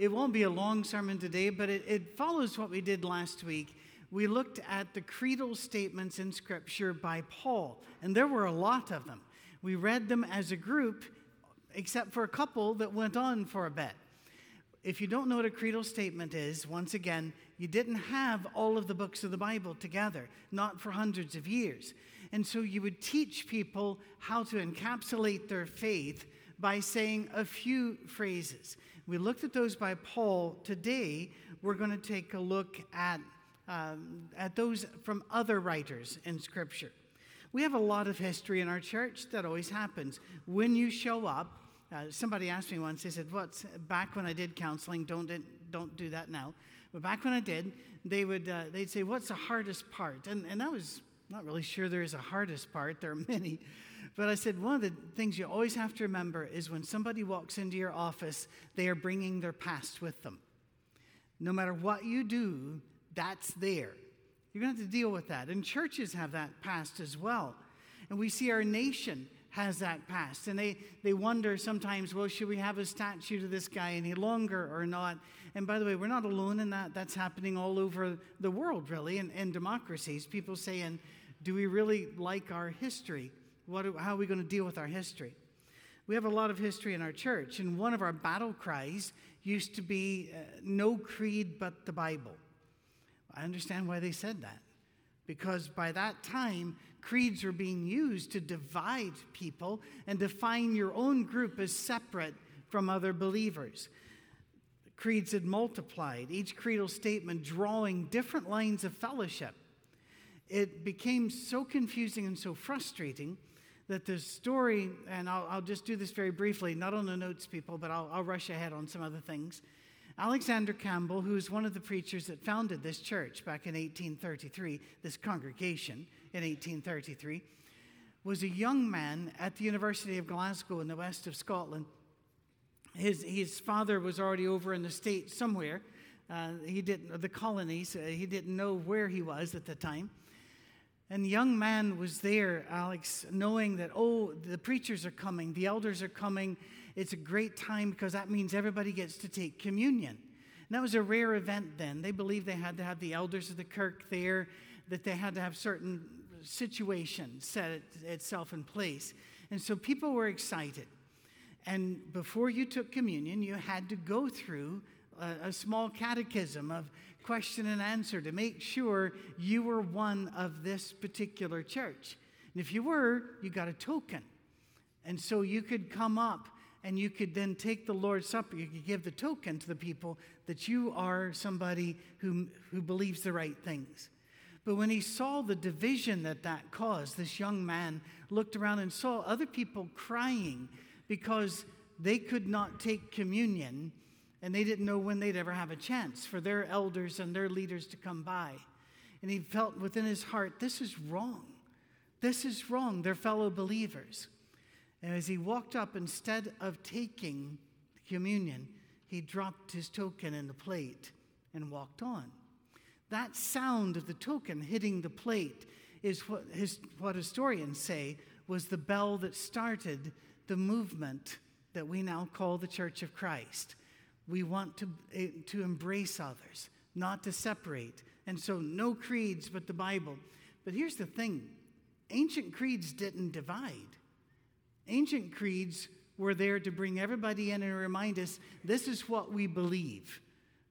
it won't be a long sermon today, but it, it follows what we did last week. We looked at the creedal statements in Scripture by Paul, and there were a lot of them. We read them as a group, except for a couple that went on for a bit. If you don't know what a creedal statement is, once again, you didn't have all of the books of the Bible together, not for hundreds of years. And so you would teach people how to encapsulate their faith by saying a few phrases. We looked at those by Paul. Today, we're going to take a look at, um, at those from other writers in Scripture. We have a lot of history in our church. That always happens. When you show up, uh, somebody asked me once, they said, What's back when I did counseling? Don't, don't do that now. But back when I did, they would, uh, they'd say, What's the hardest part? And, and I was not really sure there is a hardest part. There are many. But I said, one of the things you always have to remember is when somebody walks into your office, they are bringing their past with them. No matter what you do, that's there. You're going to have to deal with that. And churches have that past as well. And we see our nation has that past. And they, they wonder sometimes, well, should we have a statue to this guy any longer or not? And by the way, we're not alone in that. That's happening all over the world, really, in, in democracies. People saying, do we really like our history? What, how are we going to deal with our history? We have a lot of history in our church, and one of our battle cries used to be uh, no creed but the Bible. I understand why they said that. Because by that time, creeds were being used to divide people and define your own group as separate from other believers. Creeds had multiplied, each creedal statement drawing different lines of fellowship. It became so confusing and so frustrating that the story, and I'll, I'll, just do this very briefly, not on the notes, people, but I'll, I'll rush ahead on some other things. Alexander Campbell, who's one of the preachers that founded this church back in 1833, this congregation in 1833, was a young man at the University of Glasgow in the west of Scotland. His, his father was already over in the States somewhere. Uh, he didn't, the colonies, uh, he didn't know where he was at the time. And the young man was there, Alex, knowing that, oh, the preachers are coming, the elders are coming. It's a great time because that means everybody gets to take communion. And that was a rare event then. They believed they had to have the elders of the kirk there, that they had to have certain situations set it, itself in place. And so people were excited. And before you took communion, you had to go through a, a small catechism of question and answer to make sure you were one of this particular church. And if you were, you got a token. And so you could come up and you could then take the Lord's Supper. You could give the token to the people that you are somebody who, who believes the right things. But when he saw the division that that caused, this young man looked around and saw other people crying because they could not take communion and they didn't know when they'd ever have a chance for their elders and their leaders to come by. And he felt within his heart, this is wrong. This is wrong. They're fellow believers. And as he walked up, instead of taking communion, he dropped his token in the plate and walked on. That sound of the token hitting the plate is what, his, what historians say was the bell that started the movement that we now call the Church of Christ. We want to, eh, to embrace others, not to separate. And so, no creeds but the Bible. But here's the thing ancient creeds didn't divide, ancient creeds were there to bring everybody in and remind us this is what we believe,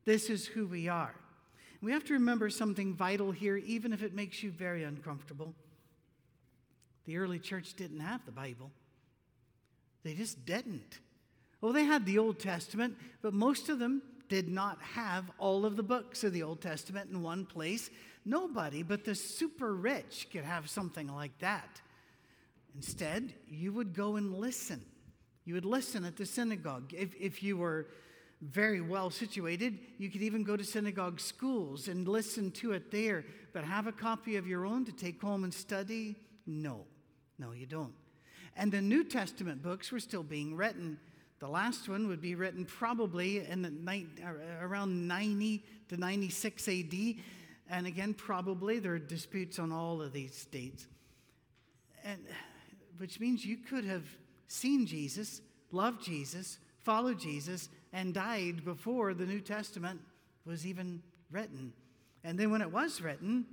this is who we are. We have to remember something vital here, even if it makes you very uncomfortable. The early church didn't have the Bible, they just didn't. Well, they had the Old Testament, but most of them did not have all of the books of the Old Testament in one place. Nobody but the super rich could have something like that. Instead, you would go and listen. You would listen at the synagogue. If, if you were very well situated, you could even go to synagogue schools and listen to it there. But have a copy of your own to take home and study? No, no, you don't. And the New Testament books were still being written. The last one would be written probably in the ni- uh, around 90 to 96 AD. And again, probably there are disputes on all of these dates. And, which means you could have seen Jesus, loved Jesus, followed Jesus, and died before the New Testament was even written. And then when it was written,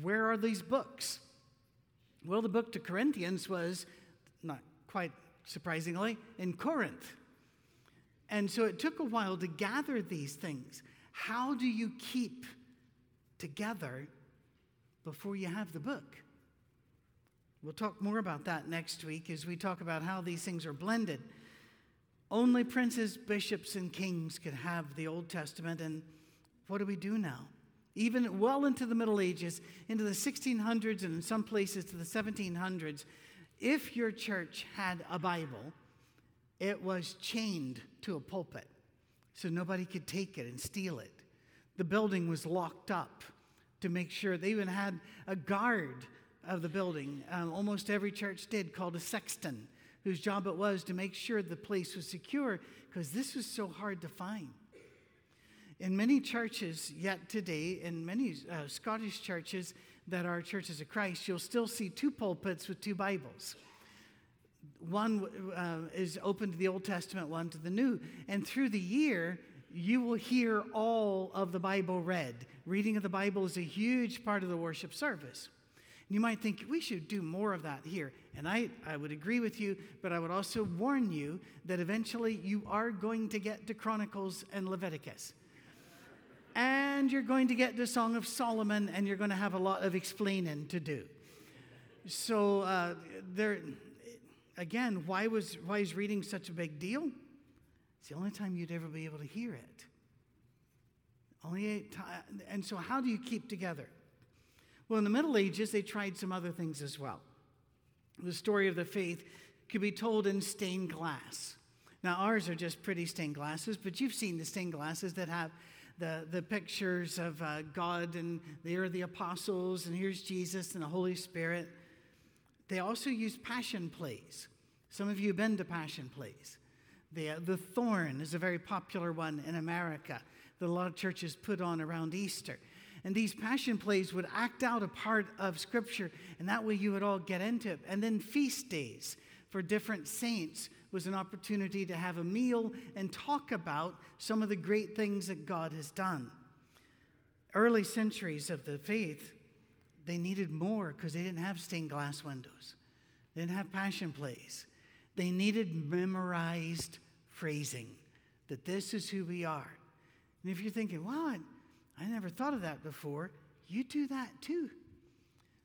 where are these books? Well, the book to Corinthians was, not quite surprisingly, in Corinth. And so it took a while to gather these things. How do you keep together before you have the book? We'll talk more about that next week as we talk about how these things are blended. Only princes, bishops, and kings could have the Old Testament, and what do we do now? Even well into the Middle Ages, into the 1600s, and in some places to the 1700s, if your church had a Bible, it was chained to a pulpit so nobody could take it and steal it. The building was locked up to make sure they even had a guard of the building. Um, almost every church did, called a sexton, whose job it was to make sure the place was secure because this was so hard to find. In many churches, yet today, in many uh, Scottish churches that are churches of Christ, you'll still see two pulpits with two Bibles. One uh, is open to the Old Testament, one to the New. And through the year, you will hear all of the Bible read. Reading of the Bible is a huge part of the worship service. And You might think we should do more of that here. And I, I would agree with you, but I would also warn you that eventually you are going to get to Chronicles and Leviticus. And you're going to get the Song of Solomon, and you're going to have a lot of explaining to do. So, uh, there, again, why, was, why is reading such a big deal? It's the only time you'd ever be able to hear it. Only eight times. And so, how do you keep together? Well, in the Middle Ages, they tried some other things as well. The story of the faith could be told in stained glass. Now, ours are just pretty stained glasses, but you've seen the stained glasses that have the, the pictures of uh, God, and there are the apostles, and here's Jesus and the Holy Spirit. They also use passion plays. Some of you have been to passion plays. The, uh, the Thorn is a very popular one in America that a lot of churches put on around Easter. And these passion plays would act out a part of Scripture, and that way you would all get into it. And then feast days for different saints was an opportunity to have a meal and talk about some of the great things that God has done. Early centuries of the faith, they needed more because they didn't have stained glass windows, they didn't have passion plays. They needed memorized phrasing that this is who we are. And if you're thinking, wow, I never thought of that before. You do that too.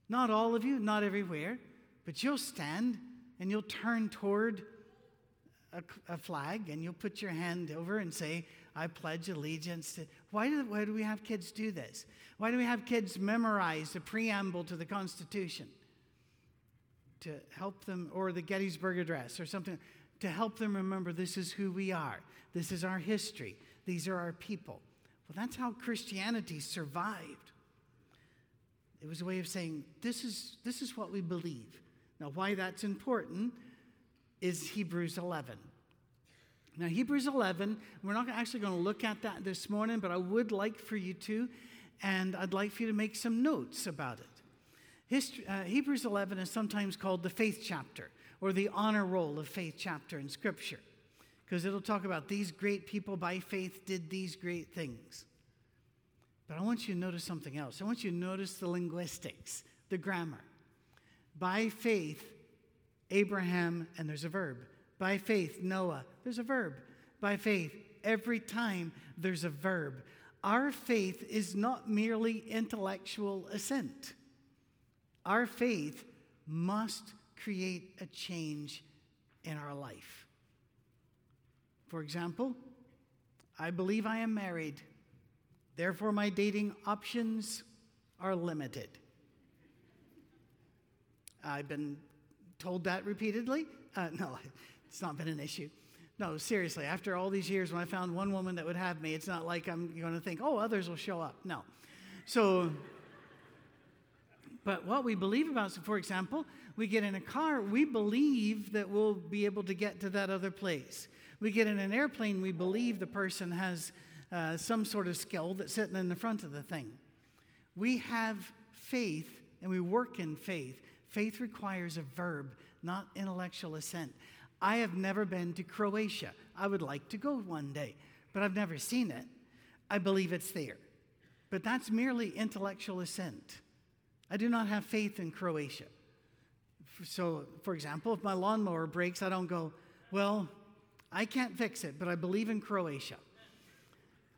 Not all of you, not everywhere, but you'll stand and you'll turn toward a, a, flag and you'll put your hand over and say, I pledge allegiance to. Why do, why do we have kids do this? Why do we have kids memorize the preamble to the Constitution? To help them, or the Gettysburg Address, or something, to help them remember this is who we are, this is our history, these are our people. Well, that's how Christianity survived. It was a way of saying, this is, this is what we believe. Now, why that's important is Hebrews 11. Now, Hebrews 11, we're not actually going to look at that this morning, but I would like for you to, and I'd like for you to make some notes about it. History, uh, Hebrews 11 is sometimes called the faith chapter or the honor roll of faith chapter in Scripture because it'll talk about these great people by faith did these great things. But I want you to notice something else. I want you to notice the linguistics, the grammar. By faith, Abraham, and there's a verb. By faith, Noah, there's a verb. By faith, every time there's a verb. Our faith is not merely intellectual assent. Our faith must create a change in our life. For example, I believe I am married, therefore, my dating options are limited. I've been told that repeatedly. Uh, no, it's not been an issue. No, seriously, after all these years, when I found one woman that would have me, it's not like I'm going to think, oh, others will show up. No. So, but what we believe about, so for example, we get in a car, we believe that we'll be able to get to that other place. We get in an airplane, we believe the person has uh, some sort of skill that's sitting in the front of the thing. We have faith and we work in faith. Faith requires a verb, not intellectual assent. I have never been to Croatia. I would like to go one day, but I've never seen it. I believe it's there. But that's merely intellectual assent. I do not have faith in Croatia. So, for example, if my lawnmower breaks, I don't go, well, I can't fix it, but I believe in Croatia.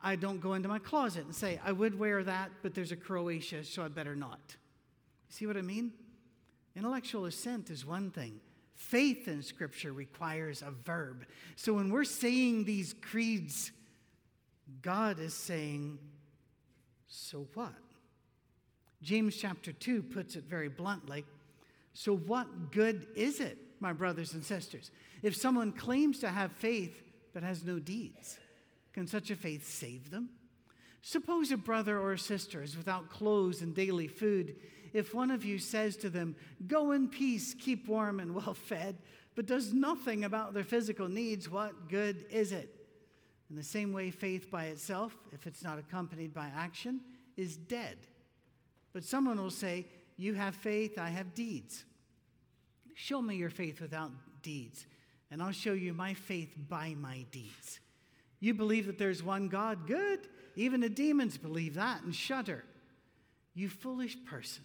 I don't go into my closet and say, I would wear that, but there's a Croatia, so I better not. See what I mean? Intellectual assent is one thing. Faith in Scripture requires a verb. So when we're saying these creeds, God is saying, So what? James chapter 2 puts it very bluntly. So, what good is it, my brothers and sisters, if someone claims to have faith but has no deeds? Can such a faith save them? Suppose a brother or a sister is without clothes and daily food. If one of you says to them, Go in peace, keep warm and well fed, but does nothing about their physical needs, what good is it? In the same way, faith by itself, if it's not accompanied by action, is dead. But someone will say, You have faith, I have deeds. Show me your faith without deeds, and I'll show you my faith by my deeds. You believe that there's one God? Good. Even the demons believe that and shudder. You foolish person.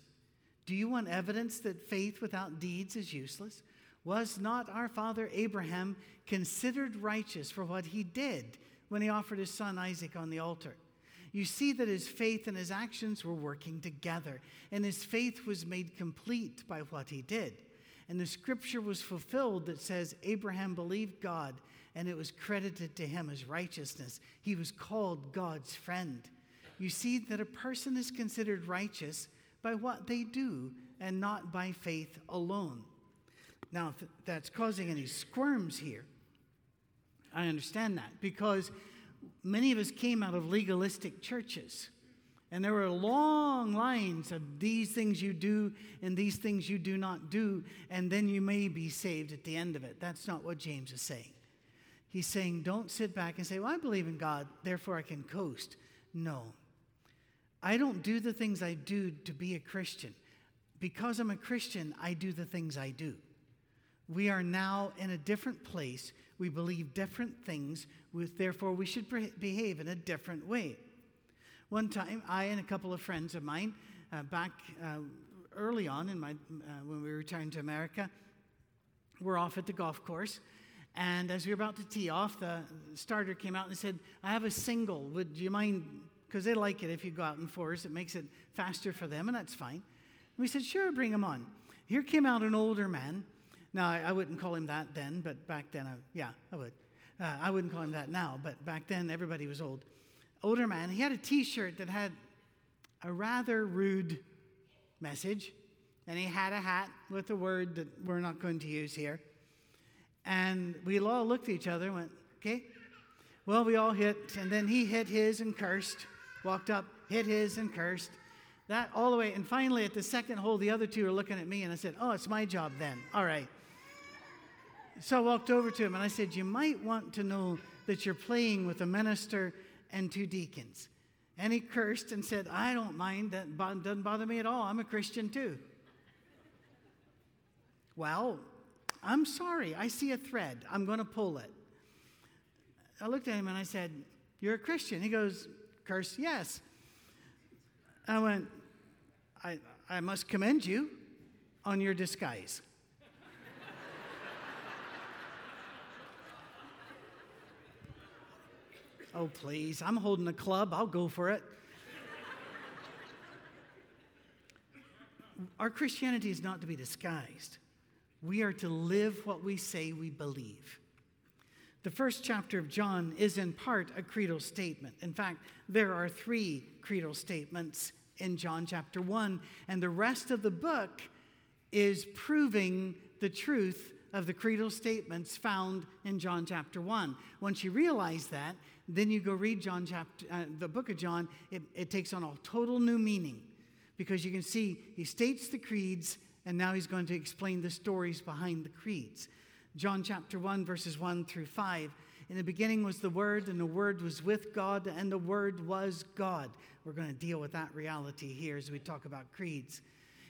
Do you want evidence that faith without deeds is useless? Was not our father Abraham considered righteous for what he did when he offered his son Isaac on the altar? You see that his faith and his actions were working together, and his faith was made complete by what he did. And the scripture was fulfilled that says, Abraham believed God, and it was credited to him as righteousness. He was called God's friend. You see that a person is considered righteous by what they do and not by faith alone. Now, if that's causing any squirms here, I understand that because many of us came out of legalistic churches. And there were long lines of these things you do and these things you do not do, and then you may be saved at the end of it. That's not what James is saying. He's saying, don't sit back and say, Well, I believe in God, therefore I can coast. No. I don't do the things I do to be a Christian. Because I'm a Christian, I do the things I do. We are now in a different place. We believe different things, with, therefore, we should behave in a different way. One time, I and a couple of friends of mine, uh, back uh, early on in my, uh, when we returned to America, were off at the golf course. And as we were about to tee off, the starter came out and said, I have a single. Would you mind? Because they like it if you go out in fours, it makes it faster for them, and that's fine. And we said, Sure, bring him on. Here came out an older man now, I, I, wouldn't call him that then, but back then, I, yeah, I would. Uh, I wouldn't call him that now, but back then, everybody was old. Older man. He had a t shirt that had a rather rude message, and he had a hat with a word that we're not going to use here. And we all looked at each other and went, okay. Well, we all hit, and then he hit his and cursed, walked up, hit his and cursed that all the way. And finally, at the second hole, the other two are looking at me, and I said, Oh, it's my job then. All right. So I walked over to him and I said, You might want to know that you're playing with a minister and two deacons. And he cursed and said, I don't mind. That doesn't bother me at all. I'm a Christian too. Well, I'm sorry. I see a thread. I'm going to pull it. I looked at him and I said, You're a Christian. He goes, Curse, yes. I went, I, I must commend you on your disguise. Oh, please. I'm holding a club. I'll go for it. Our Christianity is not to be disguised. We are to live what we say we believe. The first chapter of John is in part a creedal statement. In fact, there are three creedal statements in John chapter 1, and the rest of the book is proving the truth of the creedal statements found in John chapter 1. Once you realize that, then you go read John chapter, uh, the book of John, it, it takes on a total new meaning because you can see he states the creeds and now he's going to explain the stories behind the creeds. John chapter 1, verses 1 through 5. In the beginning was the Word, and the Word was with God, and the Word was God. We're going to deal with that reality here as we talk about creeds.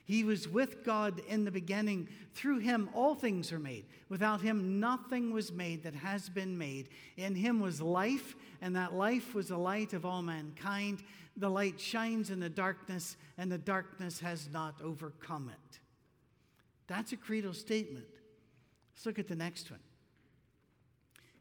He was with God in the beginning. Through him, all things are made. Without him, nothing was made that has been made. In him was life, and that life was the light of all mankind. The light shines in the darkness, and the darkness has not overcome it. That's a creedal statement. Let's look at the next one.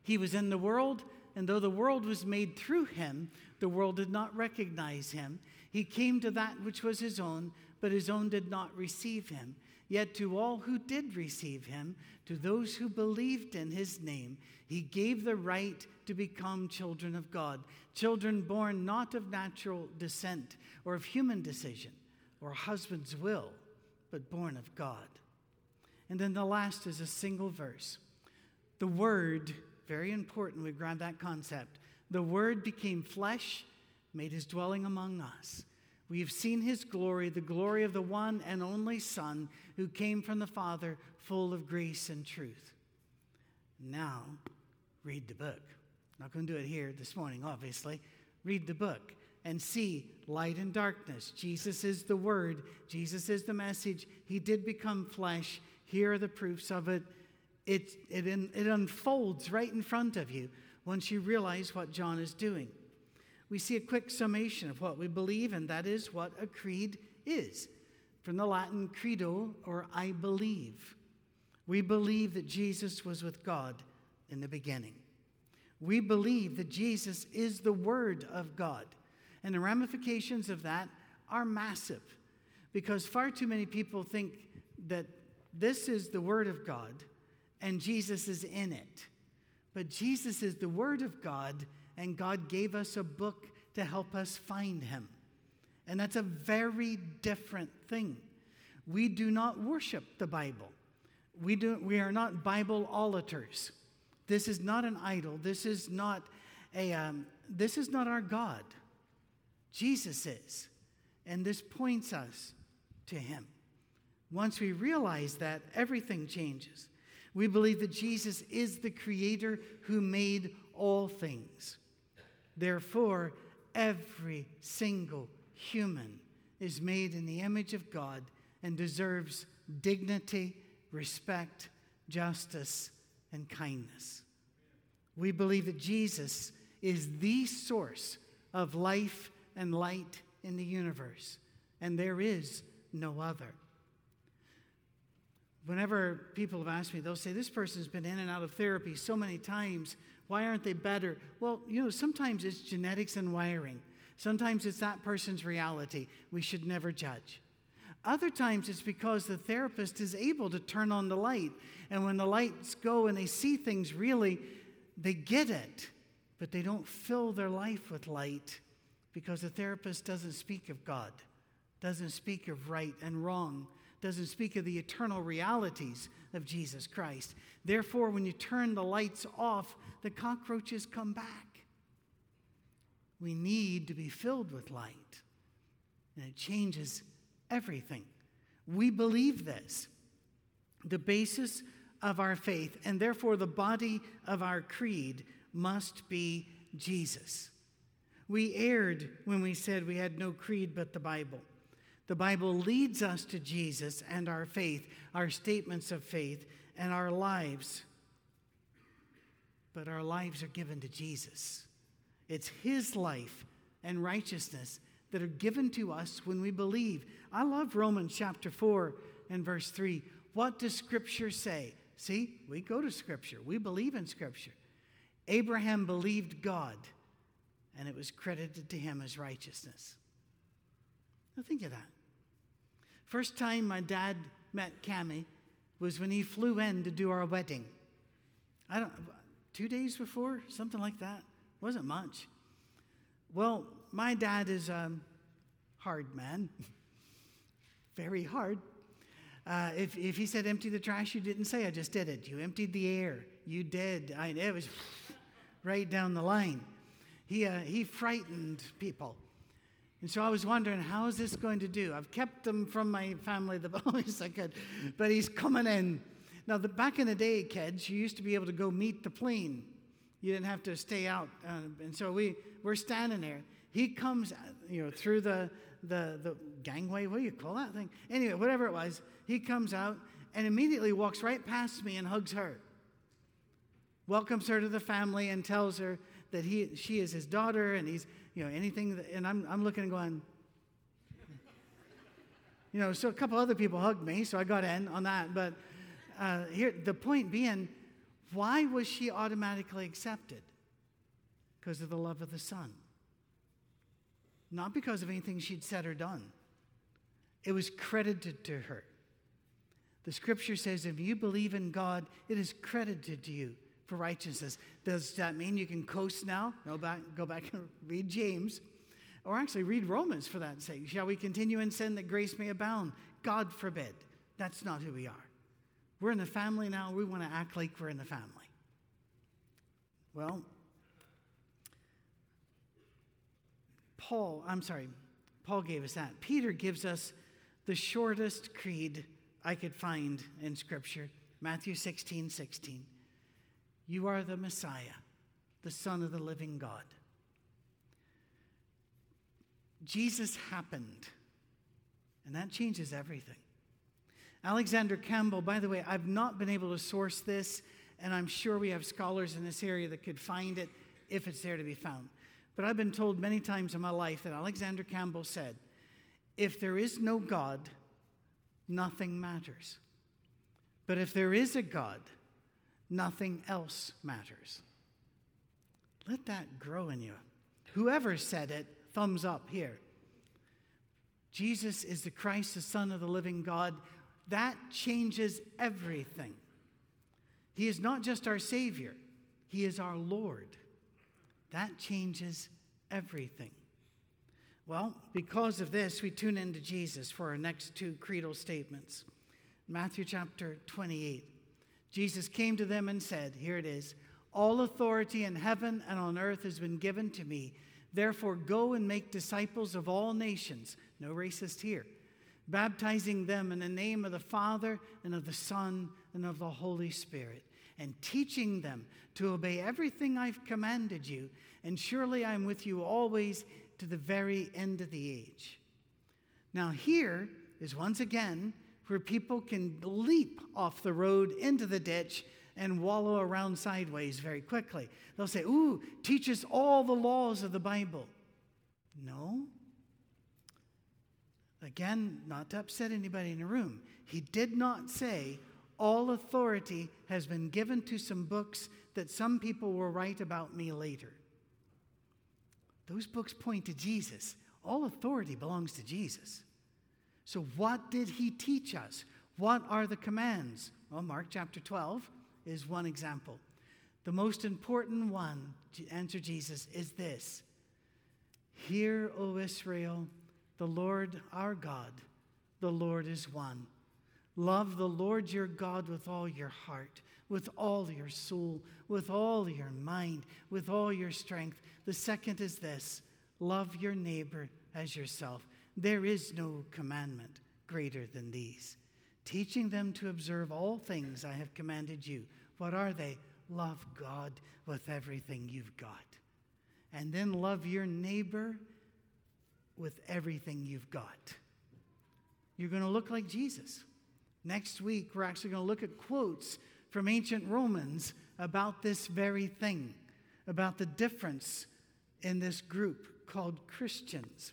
He was in the world, and though the world was made through him, the world did not recognize him. He came to that which was his own, but his own did not receive him. Yet to all who did receive him, to those who believed in his name, he gave the right to become children of God, children born not of natural descent or of human decision or husband's will, but born of God. And then the last is a single verse. The Word, very important, we grab that concept. The Word became flesh, made his dwelling among us. We have seen his glory, the glory of the one and only Son who came from the Father, full of grace and truth. Now, read the book. Not going to do it here this morning, obviously. Read the book and see light and darkness. Jesus is the Word, Jesus is the message. He did become flesh. Here are the proofs of it. It, it, it unfolds right in front of you once you realize what John is doing we see a quick summation of what we believe, and that is what a creed is. From the Latin credo, or I believe. We believe that Jesus was with God in the beginning. We believe that Jesus is the Word of God. And the ramifications of that are massive because far too many people think that this is the Word of God and Jesus is in it. But Jesus is the Word of God and God gave us a book to help us find Him. And that's a very different thing. We do not worship the Bible. We, do, we are not Bible auditors. This is not an idol. This is not a um, this is not our God. Jesus is. And this points us to him. Once we realize that, everything changes. We believe that Jesus is the creator who made all things. Therefore, every single human is made in the image of God and deserves dignity, respect, justice, and kindness. We believe that Jesus is the source of life and light in the universe, and there is no other. Whenever people have asked me, they'll say, This person's been in and out of therapy so many times. Why aren't they better? Well, you know, sometimes it's genetics and wiring. Sometimes it's that person's reality. We should never judge. Other times it's because the therapist is able to turn on the light. And when the lights go and they see things really, they get it, but they don't fill their life with light because the therapist doesn't speak of God, doesn't speak of right and wrong, doesn't speak of the eternal realities of Jesus Christ. Therefore, when you turn the lights off, the cockroaches come back. We need to be filled with light, and it changes everything. We believe this. The basis of our faith, and therefore the body of our creed, must be Jesus. We erred when we said we had no creed but the Bible. The Bible leads us to Jesus and our faith, our statements of faith, and our lives but our lives are given to Jesus. It's His life and righteousness that are given to us when we believe. I love Romans chapter 4 and verse 3. What does Scripture say? See, we go to Scripture, we believe in Scripture. Abraham believed God, and it was credited to him as righteousness. Now, think of that. First time my dad met Cami was when he flew in to do our wedding. I don't, two days before, something like that. Wasn't much. Well, my dad is a hard man, very hard. Uh, if, if he said empty the trash, you didn't say I just did it. You emptied the air. You did. I, it was right down the line. He, uh, he frightened people. And so I was wondering, how is this going to do? I've kept him from my family the best I could, but he's coming in now, the, back in the day, kids, you used to be able to go meet the plane. You didn't have to stay out. Uh, and so we, we're standing there. He comes, you know, through the, the, the gangway. What do you call that thing? Anyway, whatever it was, he comes out and immediately walks right past me and hugs her. Welcomes her to the family and tells her that he, she is his daughter and he's, you know, anything. That, and I'm, I'm looking and going, you know, so a couple other people hugged me, so I got in on that. But uh, here, the point being, why was she automatically accepted? Because of the love of the Son. Not because of anything she'd said or done. It was credited to her. The scripture says if you believe in God, it is credited to you for righteousness. Does that mean you can coast now? Go back, go back and read James. Or actually, read Romans for that sake. Shall we continue in sin that grace may abound? God forbid. That's not who we are. We're in the family now. We want to act like we're in the family. Well, Paul, I'm sorry, Paul gave us that. Peter gives us the shortest creed I could find in Scripture Matthew 16 16. You are the Messiah, the Son of the living God. Jesus happened, and that changes everything. Alexander Campbell, by the way, I've not been able to source this, and I'm sure we have scholars in this area that could find it if it's there to be found. But I've been told many times in my life that Alexander Campbell said, if there is no God, nothing matters. But if there is a God, nothing else matters. Let that grow in you. Whoever said it, thumbs up here. Jesus is the Christ, the Son of the living God. That changes everything. He is not just our Savior, He is our Lord. That changes everything. Well, because of this, we tune into Jesus for our next two creedal statements. Matthew chapter 28. Jesus came to them and said, Here it is All authority in heaven and on earth has been given to me. Therefore, go and make disciples of all nations. No racist here. Baptizing them in the name of the Father and of the Son and of the Holy Spirit, and teaching them to obey everything I've commanded you. And surely I'm with you always to the very end of the age. Now, here is once again where people can leap off the road into the ditch and wallow around sideways very quickly. They'll say, Ooh, teach us all the laws of the Bible. No. Again, not to upset anybody in the room, he did not say, All authority has been given to some books that some people will write about me later. Those books point to Jesus. All authority belongs to Jesus. So, what did he teach us? What are the commands? Well, Mark chapter 12 is one example. The most important one, to answer Jesus, is this Hear, O Israel, the Lord our God, the Lord is one. Love the Lord your God with all your heart, with all your soul, with all your mind, with all your strength. The second is this love your neighbor as yourself. There is no commandment greater than these, teaching them to observe all things I have commanded you. What are they? Love God with everything you've got. And then love your neighbor with everything you've got. You're going to look like Jesus. Next week, we're actually going to look at quotes from ancient Romans about this very thing, about the difference in this group called Christians.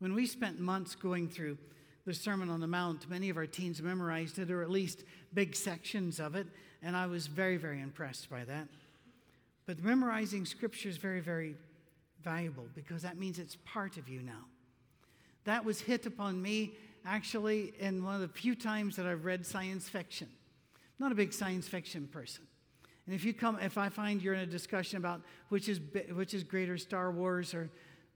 When we spent months going through the Sermon on the Mount, many of our teens memorized it, or at least big sections of it, and I was very, very impressed by that. But memorizing Scripture is very, very valuable because that means it's part of you now. That was hit upon me actually in one of the few times that I've read science fiction. I'm not a big science fiction person. And if you come, if I find you're in a discussion about which is which is greater, Star Wars or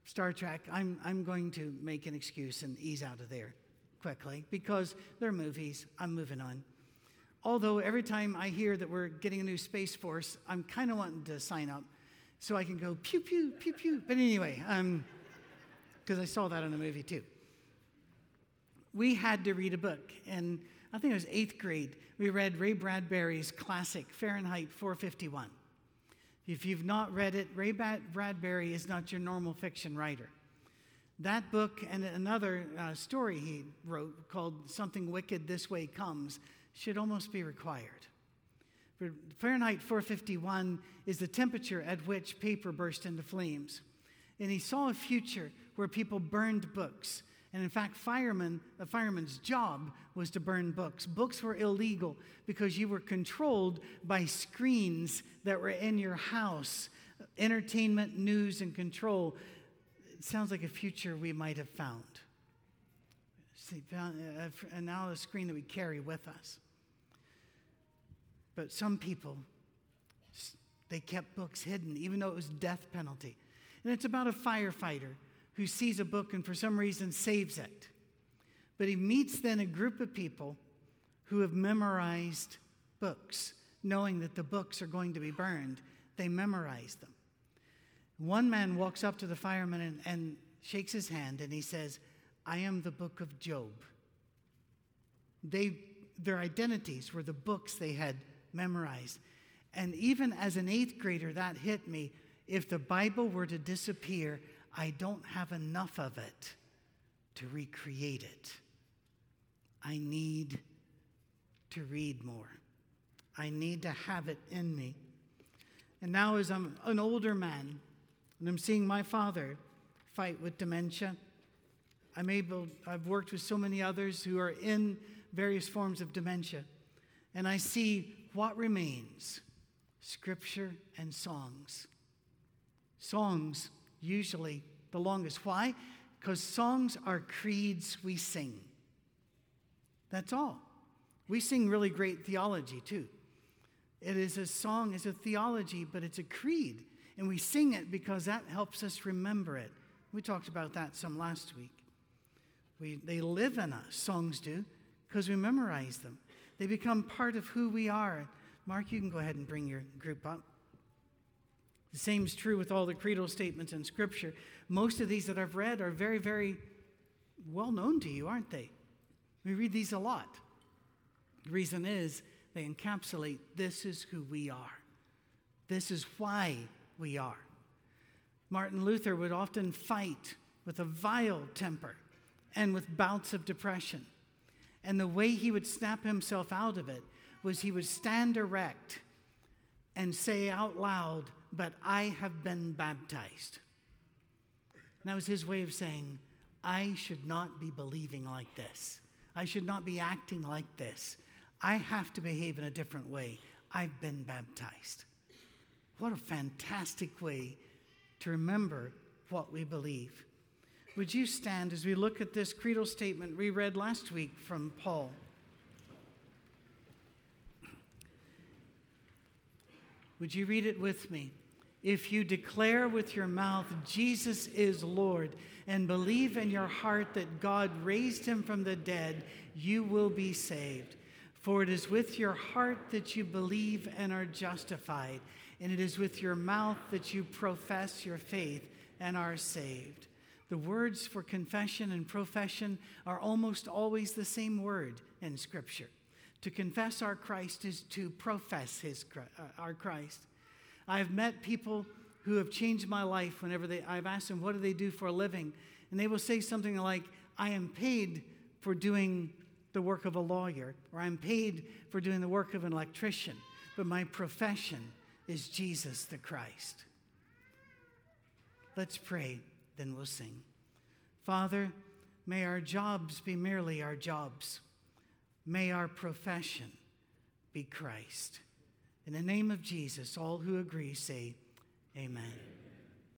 Star Trek, I'm I'm going to make an excuse and ease out of there quickly because they're movies. I'm moving on. Although every time I hear that we're getting a new Space Force, I'm kind of wanting to sign up so I can go pew, pew, pew, pew. But anyway, because um, I saw that in a movie too. We had to read a book, and I think it was eighth grade. We read Ray Bradbury's classic, Fahrenheit 451. If you've not read it, Ray Bradbury is not your normal fiction writer. That book and another uh, story he wrote called Something Wicked This Way Comes should almost be required. Fahrenheit 451 is the temperature at which paper burst into flames. And he saw a future where people burned books. And in fact, firemen, a fireman's job was to burn books. Books were illegal because you were controlled by screens that were in your house entertainment, news, and control. It sounds like a future we might have found. See, found, uh, and now a screen that we carry with us. But some people, they kept books hidden, even though it was death penalty. And it's about a firefighter who sees a book and for some reason saves it. But he meets then a group of people who have memorized books, knowing that the books are going to be burned. They memorize them. One man walks up to the fireman and, and shakes his hand and he says, I am the book of Job. They, their identities were the books they had memorized. And even as an eighth grader, that hit me. If the Bible were to disappear, I don't have enough of it to recreate it. I need to read more. I need to have it in me. And now, as I'm an older man, and I'm seeing my father fight with dementia, I'm able, I've worked with so many others who are in various forms of dementia, and I see what remains scripture and songs. Songs, usually the longest. Why? Because songs are creeds we sing. That's all. We sing really great theology too. It is a song, it's a theology, but it's a creed. And we sing it because that helps us remember it. We talked about that some last week. We, they live in us, songs do, because we memorize them. They become part of who we are. Mark, you can go ahead and bring your group up. The same is true with all the creedal statements in Scripture. Most of these that I've read are very, very well known to you, aren't they? We read these a lot. The reason is they encapsulate this is who we are, this is why we are. Martin Luther would often fight with a vile temper and with bouts of depression. And the way he would snap himself out of it was he would stand erect and say out loud, But I have been baptized. That was his way of saying, I should not be believing like this. I should not be acting like this. I have to behave in a different way. I've been baptized. What a fantastic way to remember what we believe. Would you stand as we look at this creedal statement we read last week from Paul? Would you read it with me? If you declare with your mouth Jesus is Lord and believe in your heart that God raised him from the dead, you will be saved. For it is with your heart that you believe and are justified, and it is with your mouth that you profess your faith and are saved. The words for confession and profession are almost always the same word in Scripture. To confess our Christ is to profess his, uh, our Christ. I've met people who have changed my life whenever they, I've asked them, what do they do for a living? And they will say something like, I am paid for doing the work of a lawyer, or I'm paid for doing the work of an electrician, but my profession is Jesus the Christ. Let's pray then we'll sing. Father, may our jobs be merely our jobs. May our profession be Christ. In the name of Jesus, all who agree say, Amen.